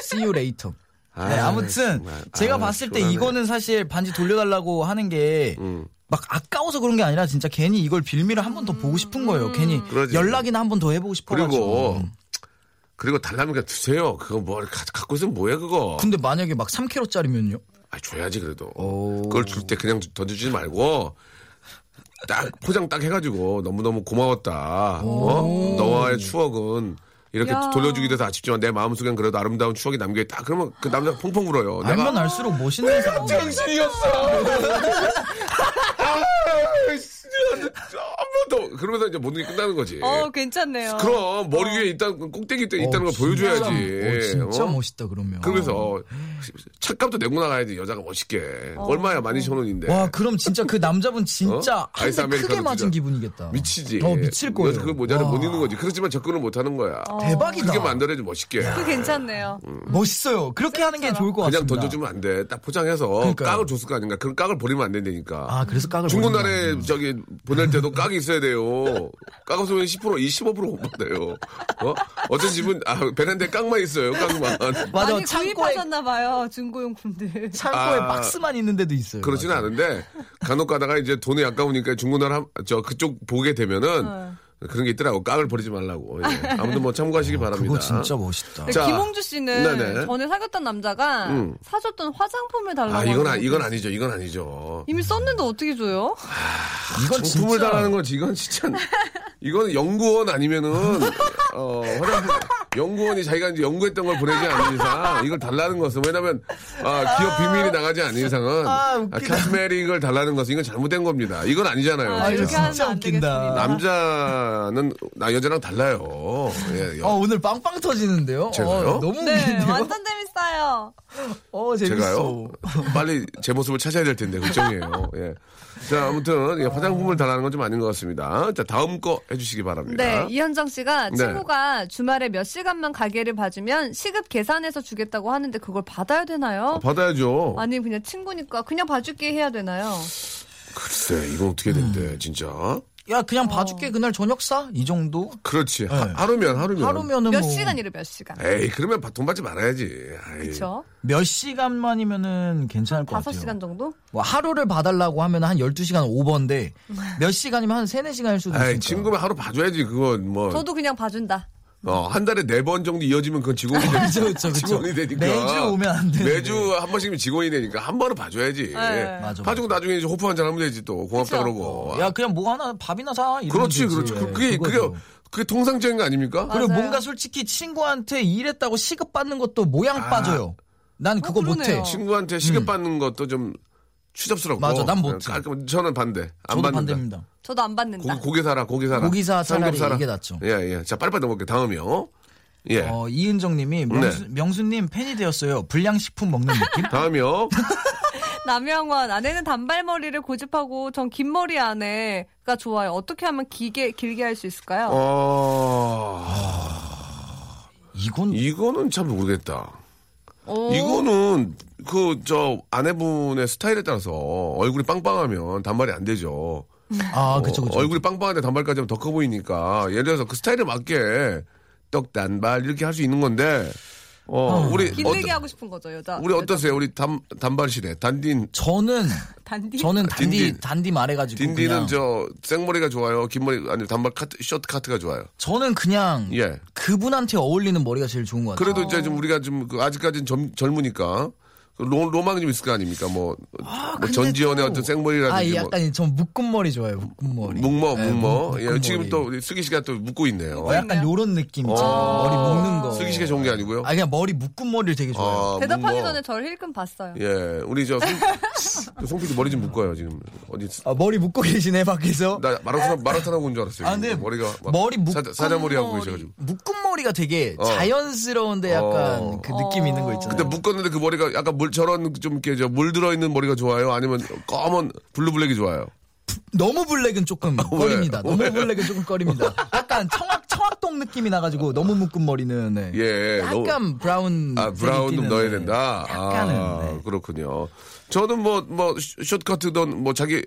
See you later.
아,
네, 아무튼
정말.
제가
아,
봤을 때
시원하네.
이거는 사실 반지 돌려달라고 하는 게.
음.
막 아까워서 그런 게 아니라 진짜 괜히 이걸 빌미를 한 번 더 보고 싶은 거예요. 괜히
그러지.
연락이나 한 번 더 해보고 싶어가지고.
그리고 그리고 달라면 그냥 드세요. 그거 뭐 가- 갖고 있으면 뭐야 그거.
근데 만약에 막 3kg짜리면요?
아, 줘야지 그래도.
오.
그걸 줄 때 그냥 던져주지 말고 딱 포장 딱 해가지고 너무 너무 고마웠다. 어? 너와의 추억은 이렇게
야.
돌려주기도 다 아쉽지만 내 마음속엔 그래도 아름다운 추억이 남겨있다. 그러면 그 남자 펑펑 울어요.
알면 알수록 멋있는 사람.
정신이었어. 한번더 그러면서 이제 모든 게 끝나는 거지.
어 괜찮네요.
그럼 머리 위에 있다 꼭대기 때 있다는 걸 보여줘야지.
어, 진짜
어?
멋있다 그러면.
그러면서 차값도 내고 나가야지 여자가 멋있게. 얼마야 만 이천 원인데.
와 그럼 진짜 그 남자분 진짜
어?
한
아이스
대
아메리카노
크게 맞은
진짜
기분이겠다.
미치지.
어 미칠 거예요.
여자 그 모자를
와.
못 입는 거지. 그렇지만 접근을 못 하는 거야.
대박이다.
그게 만들어야지 멋있게.
그 괜찮네요.
멋있어요. 그렇게 하는 게 좋을 것
그냥
같습니다.
던져주면 안 돼. 딱 포장해서
그러니까요.
깍을 줬을 거 아닌가. 그런 깍을 버리면 안 된다니까.
아 그래서 깍을
중고
버리는
날에
거구나.
저기 보낼 때도 깍이 있어야 돼요. 깡 소면 10%, 이 15%못 받아요. 어? 어떤 집은, 아, 베란다에 깡만 있어요, 깡만.
맞아
많이
창고에
구입하셨나봐요 중고용품들.
창고에
아,
박스만 있는 데도 있어요.
그렇지는. 않은데, 간혹 가다가 이제 돈이 아까우니까 중고나라, 한- 저, 그쪽 보게 되면은,
어.
그런 게 있더라고. 깡을 버리지 말라고. 예. 아무튼 뭐 참고하시기 바랍니다.
그거 진짜 멋있다.
네,
자,
김홍주 씨는
네네.
전에 사귀었던 남자가
음.
사줬던 화장품을 달라고.
아, 이건, 아, 이건
거
아니죠. 이건 아니죠.
이미 썼는데 어떻게 줘요?
이건
상품을
진짜
달라는 거지. 이건 진짜. 이건 연구원 아니면은, 어, 화장품, 연구원이 자기가 이제 연구했던 걸 보내지 않는 이상, 이걸 달라는 것은, 왜냐면, 아, 기업 비밀이 나가지 않는 이상은,
아,
아. 캐스메릭을 달라는 것은 이건 잘못된 겁니다. 이건 아니잖아요.
아,
이거
이렇게 하면
진짜
안. 되겠습니다.
남자 는, 나 여자랑 달라요. 예, 여-
어, 오늘 빵빵 터지는데요?
제가요?
어, 너무
네,
웃긴데요?
완전 재밌어요.
어, 재밌어.
제가요? 빨리 제 모습을 찾아야 될 텐데, 걱정이에요. 예. 자, 아무튼, 예, 화장품을 달라는 건 좀 아닌 것 같습니다. 자, 다음 거 해주시기 바랍니다.
네, 이현정 씨가
네.
친구가 주말에 몇 시간만 가게를 봐주면 시급 계산해서 주겠다고 하는데 그걸 받아야 되나요?
받아야죠.
아니 그냥 친구니까 그냥 봐줄게 해야 되나요?
글쎄, 이건 어떻게 된대, 진짜.
야, 그냥 봐줄게. 그날 저녁 사? 이 정도?
그렇지. 하, 하루면, 하루면.
하루면은
몇
뭐.
시간이래 몇 시간?
에이, 그러면 바- 돈 받지 말아야지.
그렇죠.
몇 시간만이면은 괜찮을 것
다섯
같아요.
시간 정도?
뭐 하루를 봐달라고 하면 한 12시간 오버인데 몇 시간이면 한 3, 4시간일 수도 있으니까.
아이, 친구면 하루 봐줘야지, 그건 뭐.
저도 그냥 봐준다.
어, 한 달에 네 번 정도 이어지면 그건 직원이 되니까.
그쵸, 그쵸, 그쵸.
직원이 되니까.
매주 오면 안 되는데.
매주 한 번씩이면 직원이 되니까 한 번은 봐줘야지.
네.
맞아,
봐주고 나중에 이제 호프 한잔 하면 되지 또. 고맙다
그쵸.
그러고.
야, 그냥 뭐 하나 밥이나 사.
그렇지,
되지.
그렇지. 그- 그게, 그게,
그거죠.
그게 통상적인 거 아닙니까?
그리고
맞아요.
뭔가 솔직히 친구한테 일했다고 시급 받는 것도 모양
아.
빠져요. 난 그거
그러네요.
못해.
친구한테 시급 받는 것도 좀 추잡스럽고.
맞아, 난 못해.
깔끔, 저는 반대. 안
저도
받는다.
반대입니다.
저도 안 받는다.
고기, 고기 사라, 고기 사라.
고기 사 차라리
삼겹 사라.
이게 낫죠.
예, 예. 자, 빨리빨리 넘어갈게요. 다음이요. 예.
어, 이은정 님이 명수, 명수님 팬이 되었어요. 불량식품 먹는 느낌?
다음이요.
남영원 아내는 단발머리를 고집하고 전 긴 머리 아내가 좋아요. 어떻게 하면 길게 길게 할 수 있을까요?
어,
이건
이거는 참 모르겠다.
오.
이거는 그 저 아내분의 스타일에 따라서 얼굴이 빵빵하면 단발이 안 되죠.
아, 그쵸, 그쵸.
어, 얼굴이 빵빵한데 단발까지 하면 더 커 보이니까 예를 들어서 그 스타일에 맞게 떡 단발 이렇게 할 수 있는 건데 어, 우리
길게
어떠-
하고 싶은 거죠 여자.
우리 어떠세요? 우리 단 단발시대 단딘
저는
단디.
저는 단디
딘딘.
단디 말해가지고
딘딘은
그냥
저 생머리가 좋아요. 긴 머리 아니 단발 카트 쇼트 카트가 좋아요.
저는 그냥
예.
그분한테 어울리는 머리가 제일 좋은 것 같아요.
그래도 이제 좀 우리가 좀그 아직까지는 젊, 젊으니까 그 로, 로망이 좀 있을 거 아닙니까? 뭐, 뭐
근데
전지현의
또-
어떤 생머리라든지
아,
이뭐
약간 전 묶은 머리 좋아해요. 묶은 머리.
묵머
네,
묵머
묶-
예, 지금. 또 슬기 씨가 또 묶고 있네요.
어, 약간 요런 느낌 있잖아요.
어.
머리 묶는 거.
슬기 씨가 좋은 게 아니고요.
아 그냥 머리 묶은 머리를 되게 좋아해요.
아,
대답하기. 전에 저를 힐끔 봤어요.
예, 우리 저 송, 송 PD 머리 좀 묶어요 지금 어디
아, 머리 묶고 계시네 밖에서.
나 마라톤 마라톤 하고 온 줄 알았어요.
아, 근데
머리가 막
머리 묶
사자, 사자머리 하고 계셔가지고.
묶은 머리가 되게
어.
자연스러운데 약간
어.
그 느낌 있는 거 있잖아요.
근데 묶었는데 그 머리가 약간 물 저런 좀 이렇게 저 물 들어 있는 머리가 좋아요? 아니면 검은 블루 블랙이 좋아요?
너무 블랙은 조금 꺼립니다. 너무
왜?
블랙은 조금 꺼립니다. 약간 청학 청학동 느낌이 나가지고 너무 묶은 머리는 네.
예, 너무-
약간 브라운
아, 브라운 좀 넣어야 된다.
약간은
아,
네.
그렇군요. 저는 뭐, 뭐, 숏커트든 뭐 자기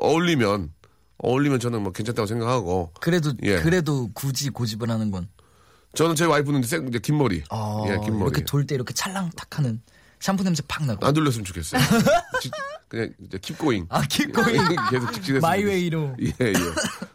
어, 울리면 어울리면 저는 뭐 괜찮다고 생각하고.
그래도
예.
그래도 굳이 고집을 하는 건
저는 제 와이프는 생, 긴 머리.
아,
예, 긴 머리.
이렇게 돌 때 이렇게 찰랑탁 하는 샴푸 냄새 팍 나고
안 돌렸으면 좋겠어요. 지- 그냥 이제 keep going.
아 keep going
계속 직진했으면
my way로
예, 예.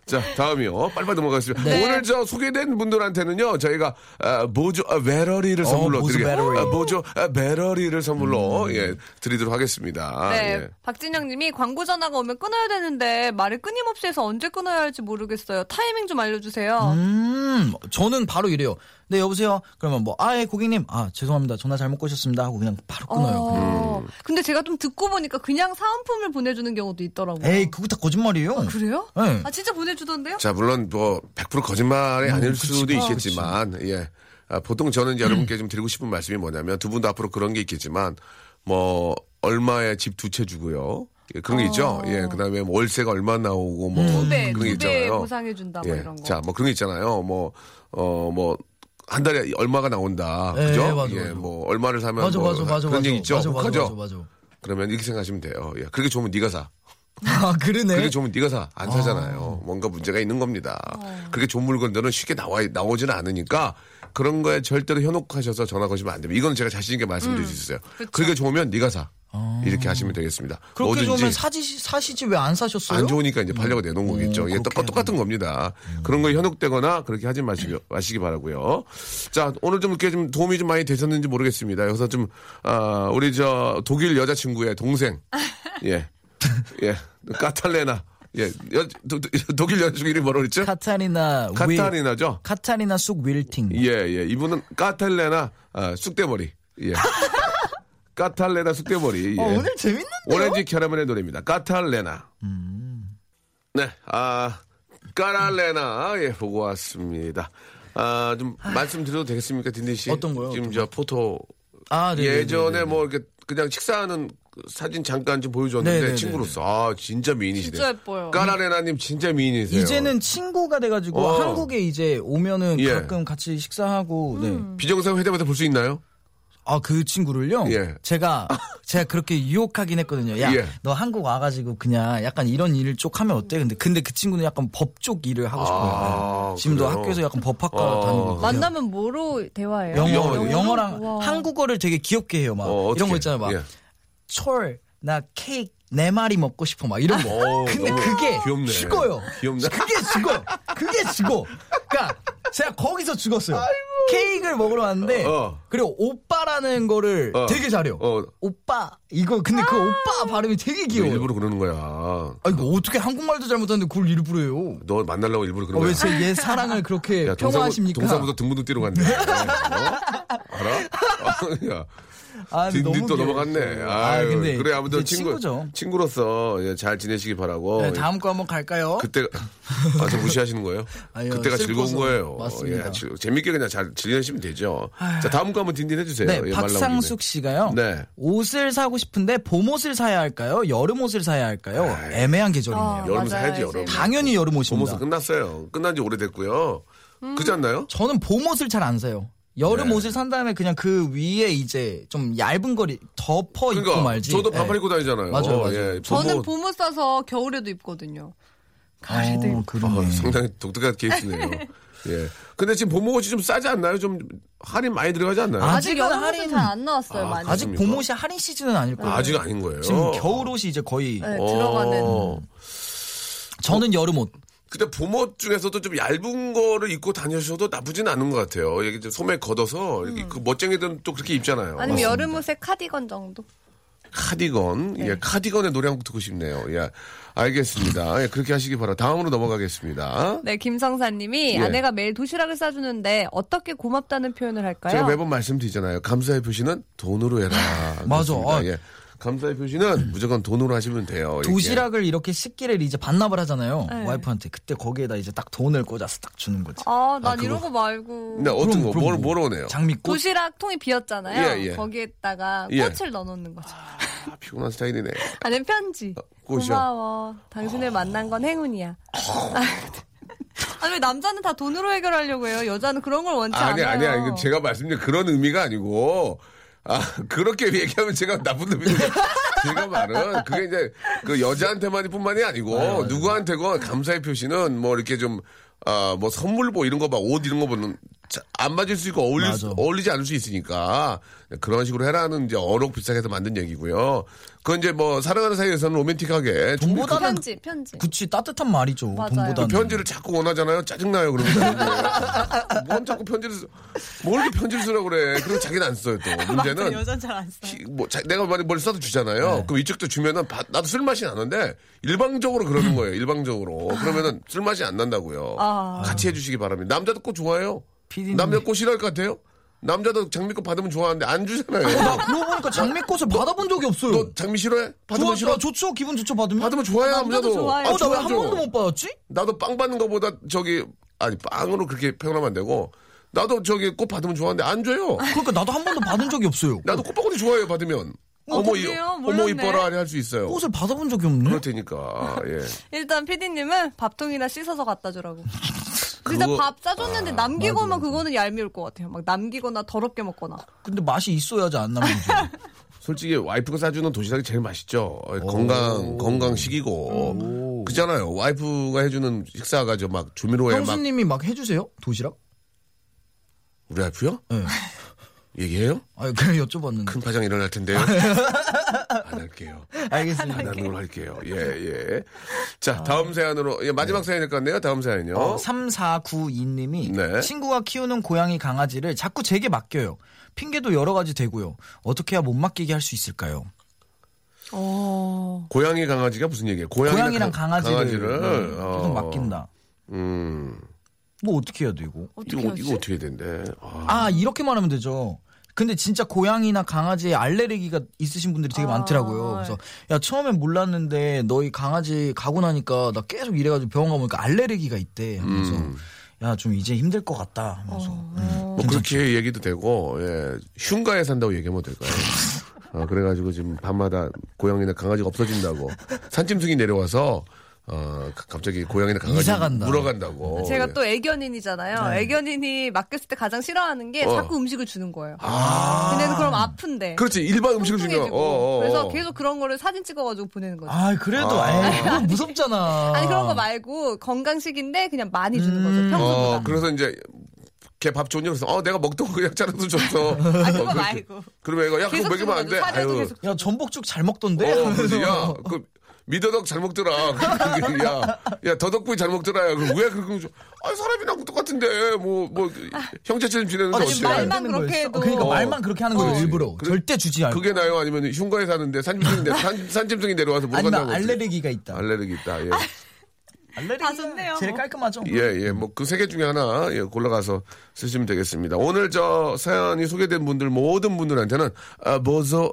자, 다음이요. 빨리빨리 넘어가겠습니다.
네.
오늘 저 소개된 분들한테는요, 저희가, 아, 보조, 아, 배터리를
어,
선물로
보조
드리게,
배터리.
아, 보조, 아, 배터리를 선물로, 예, 드리도록 하겠습니다.
네,
예.
박진영 님이 광고 전화가 오면 끊어야 되는데 말을 끊임없이 해서 언제 끊어야 할지 모르겠어요. 타이밍 좀 알려주세요.
음 저는 바로 이래요 네 여보세요 그러면 뭐 아예 고객님 아 죄송합니다 전화 잘못 거셨습니다 하고 그냥 바로 끊어요
어, 근데 제가 좀 듣고 보니까 그냥 사은품을 보내주는 경우도 있더라고요.
에이 그거 다 거짓말이에요
그래요?
네.
아 진짜 보내주던데요?
자, 물론 뭐, 100% 거짓말이
음,
아닐
그치,
수도
그치.
있겠지만, 예. 아, 보통 저는 이제 여러분께 좀 드리고 싶은 말씀이 뭐냐면, 두 분도 앞으로 그런 게 있겠지만, 뭐, 얼마에 집 두 채 주고요. 예, 그런 게 있죠. 예, 그 다음에 뭐 월세가 얼마 나오고, 뭐,
두 배,
그런
게두배
있잖아요.
보상해 준다 뭐
예.
이런 거.
자, 뭐 그런 게 있잖아요. 뭐, 어, 뭐, 한 달에 얼마가 나온다.
예,
그죠?
맞아,
예,
맞아.
뭐, 얼마를 사면
맞아
뭐
맞아 맞아
그런
맞아
얘기 있죠.
맞아 맞아? 맞아 맞아
그러면 이렇게 생각하시면 돼요. 예. 그렇게 좋으면 네가 사.
아, 그러네.
그게 좋으면 네가 사. 안 사잖아요. 뭔가 문제가 있는 겁니다. 그렇게 좋은 물건들은 쉽게 나와, 나오지는 않으니까 그런 거에 절대로 현혹하셔서 전화 거시면 안 됩니다. 이건 제가 자신 있게 말씀드릴 수 있어요. 그게 좋으면 네가 사. 이렇게 하시면 되겠습니다.
그렇게
뭐든지
좋으면 사지, 사시지 왜 안 사셨어요?
안 좋으니까 이제 팔려고 내놓은 거겠죠. 예, 똑- 똑같은 겁니다. 그런 거에 현혹되거나 그렇게 하지 마시기, 마시기 바라고요. 자, 오늘 좀 이렇게 좀 도움이 좀 많이 되셨는지 모르겠습니다. 여기서 좀, 아, 우리 저 독일 여자친구의 동생. 예. 예. 까탈레나. 예. 여, 도, 도- 독일 여자친구 이름이 뭐라고 그랬죠?
카타리나 윌,
카타리나죠?
카타리나 쑥 윌팅.
예, 예. 이분은 까탈레나, 아, 쑥대머리. 예. 까탈레나 쑥대머리. 예.
어, 오늘 재밌는데요?
오렌지 캐러멜의 노래입니다. 까탈레나. 네, 아, 까랄레나, 예, 보고 왔습니다. 아, 좀 말씀드려도 되겠습니까, 딘딘 씨?
어떤 거요?
지금
어떤
저 포토.
아, 네.
예전에 뭐 이렇게 그냥 식사하는 그 사진 잠깐 좀 보여줬는데
네네네.
친구로서 아 진짜 미인이시네요.
진짜 예뻐요.
까라레나님 진짜 미인이세요.
이제는 친구가 돼가지고
어.
한국에 이제 오면은
예.
가끔 같이 식사하고 네.
비정상 회담에서 볼 수 있나요?
아 그 친구를요.
예.
제가 제가 그렇게 유혹하긴 했거든요. 야,
예.
너 한국 와가지고 그냥 약간 이런 일을 쪽 하면 어때? 근데 근데 그 친구는 약간 법 쪽 일을 하고 싶어요.
아,
지금도
그래요?
학교에서 약간 법학과
어.
다니고.
만나면 뭐로 대화해요?
영어? 영어랑
와.
한국어를 되게 귀엽게 해요. 막
어,
이런? 거 있잖아요. 막
예.
철, 나 케이크 네 마리 먹고 싶어 막 이런 거.
어,
근데 그게
귀엽네.
죽어요.
귀엽네.
그게 죽어. 그게 죽어. 그러니까 제가 거기서 죽었어요. 케이크를 먹으러 왔는데
어.
그리고 오빠라는 거를
어.
되게 잘해요.
어.
오빠 이거 근데 그 오빠 발음이 되게
너
귀여워요.
일부러 그러는 거야.
아 이거 어떻게 한국말도 잘못하는데 그걸 일부러 해요?
너 만나려고 일부러 그런 거야.
왜 제 얘 사랑을 그렇게
야,
폄하하십니까?
동사부터 등부도 뛰러 갔네. 어? 알아? 야,
아, 너무
또. 넘어갔네.
아,
아유,
근데
그래 아무튼 친구
친구 죠.
친구로서 예, 잘 지내시기 바라고.
네, 다음 거 한번 갈까요?
그때 아, 저 무시하시는 거예요?
아니요,
그때가 즐거운
슬퍼서.
거예요.
맞습니다.
예, 즐- 재밌게 그냥 잘 지내시면 되죠. 자, 다음 거 한번 딘딘 해주세요.
네,
예,
박상숙 씨가요.
네.
옷을 사고 싶은데 봄 옷을 사야 할까요? 여름 옷을 사야 할까요? 애매한 계절이네요.
아,
여름
맞아요,
사야지. 여름.
당연히 여름 옷입니다.
봄 옷은 끝났어요. 끝난 지 오래됐고요.
음.
그지 않나요?
저는 봄 옷을 잘 안 사요. 여름옷을 산 다음에 그냥 그 위에 이제 좀 얇은 거리 덮어 입고
그러니까
말지.
저도
네.
반팔 입고 다니잖아요.
맞아요, 맞아요.
예,
저는
봄옷.
봄옷 사서 겨울에도 입거든요.
어,
가을에도 입고.
그러네.
아, 상당히 독특한 케이스네요. 예. 근데 지금 봄옷이 좀 싸지 않나요? 좀 할인 많이 들어가지 않나요?
아,
아직 여름옷은
할인-
잘안 나왔어요,
아,
많이.
아직? 봄옷이 할인 시즌은 아닐 거예요.
아직 아닌 거예요.
지금 겨울 옷이 이제 거의
네,
어.
들어가는.
저는 여름 옷.
근데 봄옷 중에서도 좀 얇은 거를 입고 다니셔도 나쁘진 않은 것 같아요. 이게 좀 소매 걷어서 이렇게 그 멋쟁이들은 또 그렇게 입잖아요.
음. 아니면 여름 옷에 카디건 정도.
카디건,
네.
예, 카디건의 노래 한 곡 듣고 싶네요. 예, 알겠습니다. 예, 그렇게 하시기 바라. 다음으로 넘어가겠습니다.
네, 김성사님이
예.
아내가 매일 도시락을 싸주는데 어떻게 고맙다는 표현을 할까요?
제가 매번 말씀드리잖아요. 감사의 표시는 돈으로 해라.
맞아. 아.
예. 감사의 표시는 무조건 돈으로 하시면 돼요. 이렇게.
도시락을 이렇게 식기를 이제 반납을 하잖아요.
네.
와이프한테. 그때 거기에다 이제 딱 돈을 꽂아서 딱 주는 거지.
아, 난
그거-
이런 거 말고.
근데 어떤
그럼,
거,
그럼
뭘,
뭐.
뭐로 오네요?
장미꽃.
도시락 통이 비었잖아요.
예, 예.
거기에다가
예.
꽃을 넣어놓는 거죠.
아, 피곤한 스타일이네.
아니면 편지.
꽃이요?
고마워. 당신을 만난 건 행운이야. 아니 왜 남자는 다 돈으로 해결하려고 해요? 여자는 그런 걸 원치
아니,
않아요.
아니야. 이거 제가 말씀드린 그런 의미가 아니고, 아, 그렇게 얘기하면 제가 나쁜 놈이 제가 말은, 그게 이제, 그 여자한테만이 뿐만이 아니고, 누구한테건 감사의 표시는 뭐 이렇게 좀, 아, 뭐 선물 뭐 이런 거 봐, 옷 이런 거 보는, 자, 안 맞을 수 있고 어울릴 수-. 어울리지 않을 수 있으니까, 그런 식으로 해라는 이제 어록 비슷하게 해서 만든 얘기고요. 그건 이제 뭐, 사랑하는 사이에서는 로맨틱하게. 좀
돈보다는
편지, 편지.
그치 따뜻한 말이죠.
맞아요.
돈보다는.
그 편지를 자꾸 원하잖아요. 짜증나요, 그러면. 뭔 자꾸 편지를 쓰, 뭘 이렇게 편지를 쓰라고 그래. 그리고 자기는 안 써요, 또. 문제는.
여자는 잘안 써요.
히- 뭐, 자- 내가 많이 뭘 써도 주잖아요. 그럼 이쪽도 주면은, 바- 나도 쓸맛이 나는데, 일방적으로 그러는 거예요, 일방적으로. 그러면은 쓸맛이 안 난다고요.
아.
같이 해주시기 바랍니다. 남자도 꽃 좋아해요?
피디님.
남자 꽃 싫어할 것 같아요? 남자도 장미꽃 받으면 좋아하는데 안 주잖아요.
그러고 보니까 장미꽃을 받아본 적이 없어요.
너 장미 싫어해? 받으면
좋아,
싫어?
나 좋죠. 기분 좋죠. 받으면.
받으면 좋아요,
남자도
남자도.
좋아해요.
아,
어, 나왜 한
좋아하죠.
번도 못 받았지?
나도 빵 받는 것보다 저기 아니 빵으로 그렇게 표현하면 안 되고 나도 저기 꽃 받으면 좋아하는데 안 줘요.
그러니까 나도 한 번도 받은 적이 없어요.
나도 꽃바구니 좋아해요 받으면.
어,
어머 이
그래요?
어머
몰랐네.
이뻐라 할 수 있어요.
꽃을 받아본 적이 없네.
그럴 테니까 예.
일단 PD님은 밥통이나 씻어서 갖다 주라고. 진짜
그거-
밥 싸줬는데
아,
남기고만 그거는 얄미울 것 같아요. 막 남기거나 더럽게 먹거나.
근데 맛이 있어야지 안 남는 거
솔직히 와이프가 싸주는 도시락이 제일 맛있죠. 건강 건강식이고 그잖아요. 와이프가 해주는 식사가 저 막 조미료에 막
형수님이 막 해주세요 도시락?
우리 와이프요?
네.
얘기해요?
아 그냥 여쭤봤는데.
큰 파장 일어날 텐데요. 안 할게요.
알겠습니다.
안 하는 걸로 할게요. 예, 예. 자, 다음 사연으로, 예, 마지막 사연일 것 같네요. 다음 사연이요.
어, 3492님이
네.
친구가 키우는 고양이 강아지를 자꾸 제게 맡겨요. 핑계도 여러 가지 되고요. 어떻게 해야 못 맡기게 할 수 있을까요?
어.
고양이 강아지가 무슨 얘기예요? 고양이랑,
강아지를,
강아지를,
네, 계속
어,
맡긴다.
음,
뭐 어떻게 해야 돼 이거?
어떻게
이거,
하지?
이거 어떻게 된대? 아,
아 이렇게 말하면 되죠. 근데 진짜 고양이나 강아지에 알레르기가 있으신 분들이 되게
아,
많더라고요. 그래서 야 처음엔 몰랐는데 너희 강아지 가고 나니까 나 계속 이래가지고 병원 가보니까 알레르기가 있대. 하면서
음.
야좀 이제 힘들 것 같다. 하면서
어.
뭐 그렇게 얘기도 되고, 예, 흉가에 산다고 얘기하면 될까요? 어, 그래가지고 지금 밤마다 고양이나 강아지가 없어진다고. 산짐승이 내려와서, 어, 가- 갑자기 고양이나 강아지
이사 간다.
물어간다고.
제가
예.
또 애견인이잖아요. 애견인이 맡겼을 때 가장 싫어하는 게
어.
자꾸 음식을 주는 거예요.
아.
근데는 그럼 아픈데.
그렇지, 일반 음식을 주면. 어, 어, 어.
그래서 계속 그런 거를 사진 찍어가지고 보내는 거죠.
아 그래도
아.
에이, 그건 무섭잖아.
아니 그런 거 말고 건강식인데 그냥 많이 주는 거죠. 평소보다.
어, 그래서 이제 걔밥 좋냐 그래서 어 내가 먹던 거 그냥 잘라서 줬어.
아 그거
어.
말고.
그러면 이거 야 그거 먹이면 안 돼. 아유.
야 전복죽 잘 먹던데.
어, 그러지. 야, 그 미더덕 잘 먹더라. 그, 야, 야 더덕구이 잘 먹더라. 야, 그왜 그렇게 줘? 아 사람이랑 똑같은데 뭐 뭐 형제처럼 지내는데
아,
어떻게?
지금 말만
되는
그렇게? 해도.
그러니까
어.
말만 그렇게 하는 거예요
어.
일부러.
그래-
절대 주지 않고.
그게 나요? 아니면 흉가에 사는데 산짐승이 내 산, 산짐승이 내려와서 못
아니면
간다고.
알레르기가 있다.
알레르기 있다. 예.
알레르기
다 좋네요.
제일 깔끔하죠.
예, 예, 뭐 그 세 개 중에 하나 예, 골라가서 쓰시면 되겠습니다. 오늘 저 사연이 소개된 분들 모든 분들한테는 아,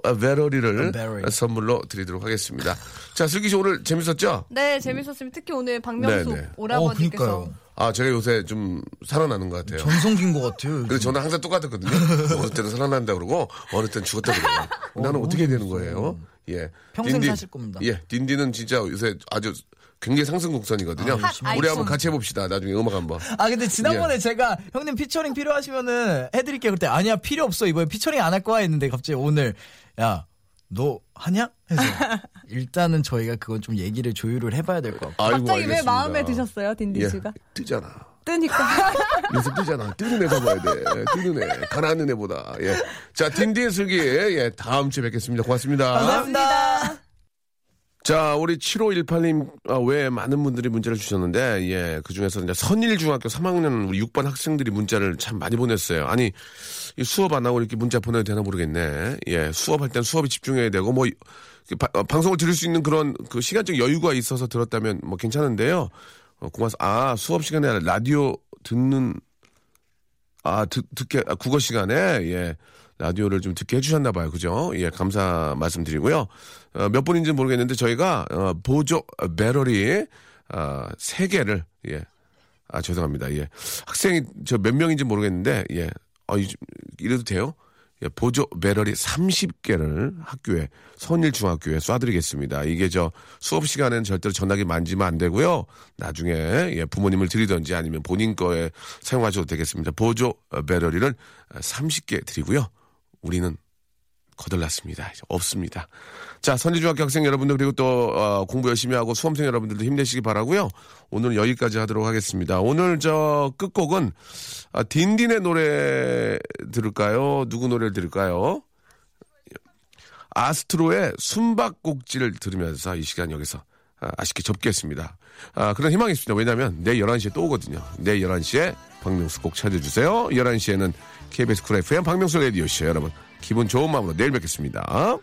아, 배터리를
배터리.
선물로 드리도록 하겠습니다. 자, 슬기 씨 오늘 재밌었죠?
네 재밌었습니다. 특히 오늘 박명수
네, 네.
오라버니께서
어.
아, 제가 요새 좀 살아나는 것 같아요.
전성기인 것 같아요.
근데 저는 항상 똑같았거든요. 어느 때는 살아난다 그러고 어느 때는 죽었다 그러고. 나는
어,
어떻게 되는 거예요? 예.
평생 사실 겁니다.
예, 딘딘은 진짜 요새 아주 굉장히 상승 곡선이거든요.
아,
우리
아이콘.
한번 같이 해봅시다. 나중에 음악 한번.
아 근데 지난번에
예.
제가 형님 피처링 필요하시면은 해드릴게요. 그때 아니야 필요 없어 이번에 피처링 안 할 거야 했는데 갑자기 오늘 야 너 하냐 해서 일단은 저희가 그건 좀 얘기를 조율을 해봐야 될 것 같고.
아이고,
갑자기 왜
알겠습니다.
마음에 드셨어요 딘딘
예,
씨가?
뜨잖아.
뜨니까.
요새 뜨잖아. 뜨는 애 잡아야 돼. 뜨는 애. 가난한 애보다. 예. 자, 딘딘 슬기. 예, 다음 주에 뵙겠습니다. 고맙습니다.
감사합니다.
자, 우리 7518님 아, 외에 많은 분들이 문자를 주셨는데, 예, 그 중에서 이제 선일중학교 3학년 우리 6반 학생들이 문자를 참 많이 보냈어요. 아니, 이 수업 안 하고 이렇게 문자 보내도 되나 모르겠네. 예, 수업할 땐 수업에 집중해야 되고, 뭐, 이- 그 바- 어, 방송을 들을 수 있는 그런 그 시간적 여유가 있어서 들었다면 뭐 괜찮은데요. 어, 고마워. 아, 수업 시간에 라디오 듣는, 아, 듣, 듣게, 아, 국어 시간에, 예. 라디오를 좀 듣게 해주셨나 봐요. 그죠? 예, 감사 말씀드리고요. 어, 몇 분인지는 모르겠는데 저희가, 어, 보조 배러리, 어, 세 개를, 예. 아, 죄송합니다. 예. 학생이 저 몇 명인지 모르겠는데, 예. 어, 이- 이래도 돼요? 예, 보조 배럴이 30개를 학교에 선일 중학교에 쏴드리겠습니다. 이게 저 수업 시간에는 절대로 전화기 만지면 안 되고요. 나중에 예, 부모님을 드리든지 아니면 본인 거에 사용하셔도 되겠습니다. 보조 배럴이를 30개 드리고요. 우리는 거덜났습니다. 이제 없습니다. 자, 선지중학교 학생 여러분들 그리고 또 어, 공부 열심히 하고 수험생 여러분들도 힘내시기 바라고요. 오늘 여기까지 하도록 하겠습니다. 오늘 저 끝곡은 아, 딘딘의 노래 들을까요? 누구 노래를 들을까요? 아스트로의 숨바꼭질을 들으면서 이 시간 여기서 아, 아쉽게 접겠습니다. 아, 그런 희망이 있습니다. 왜냐하면 내일 11시에 또 오거든요. 내일 11시에 박명수 꼭 찾아주세요. 11시에는 KBS 쿨 FM 박명수 라디오쇼 여러분 기분 좋은 마음으로 내일 뵙겠습니다.